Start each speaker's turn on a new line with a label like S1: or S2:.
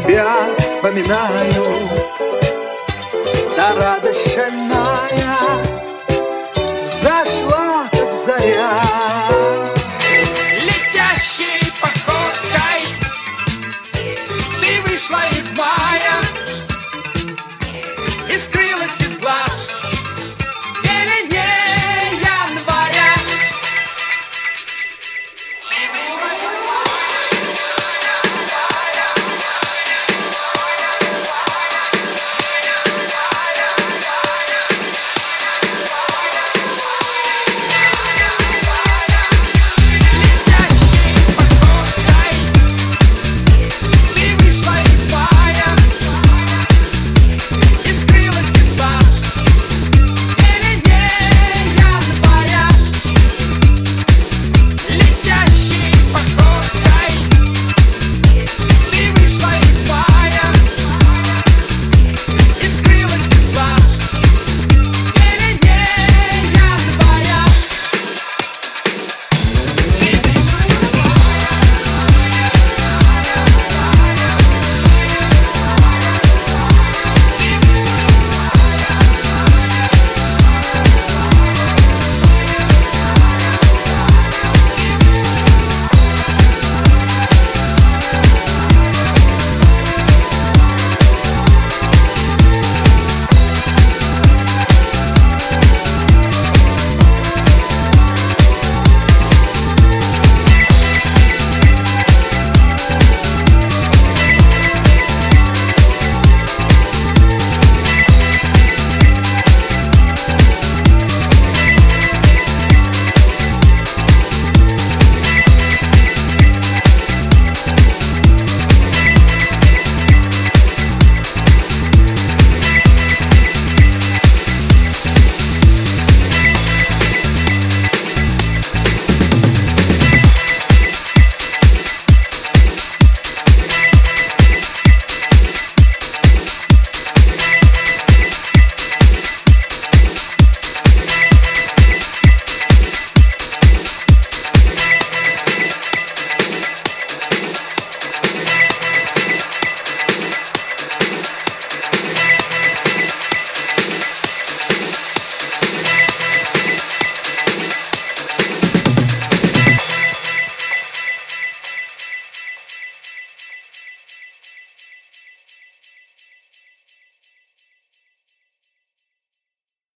S1: тебя вспоминаю, да радость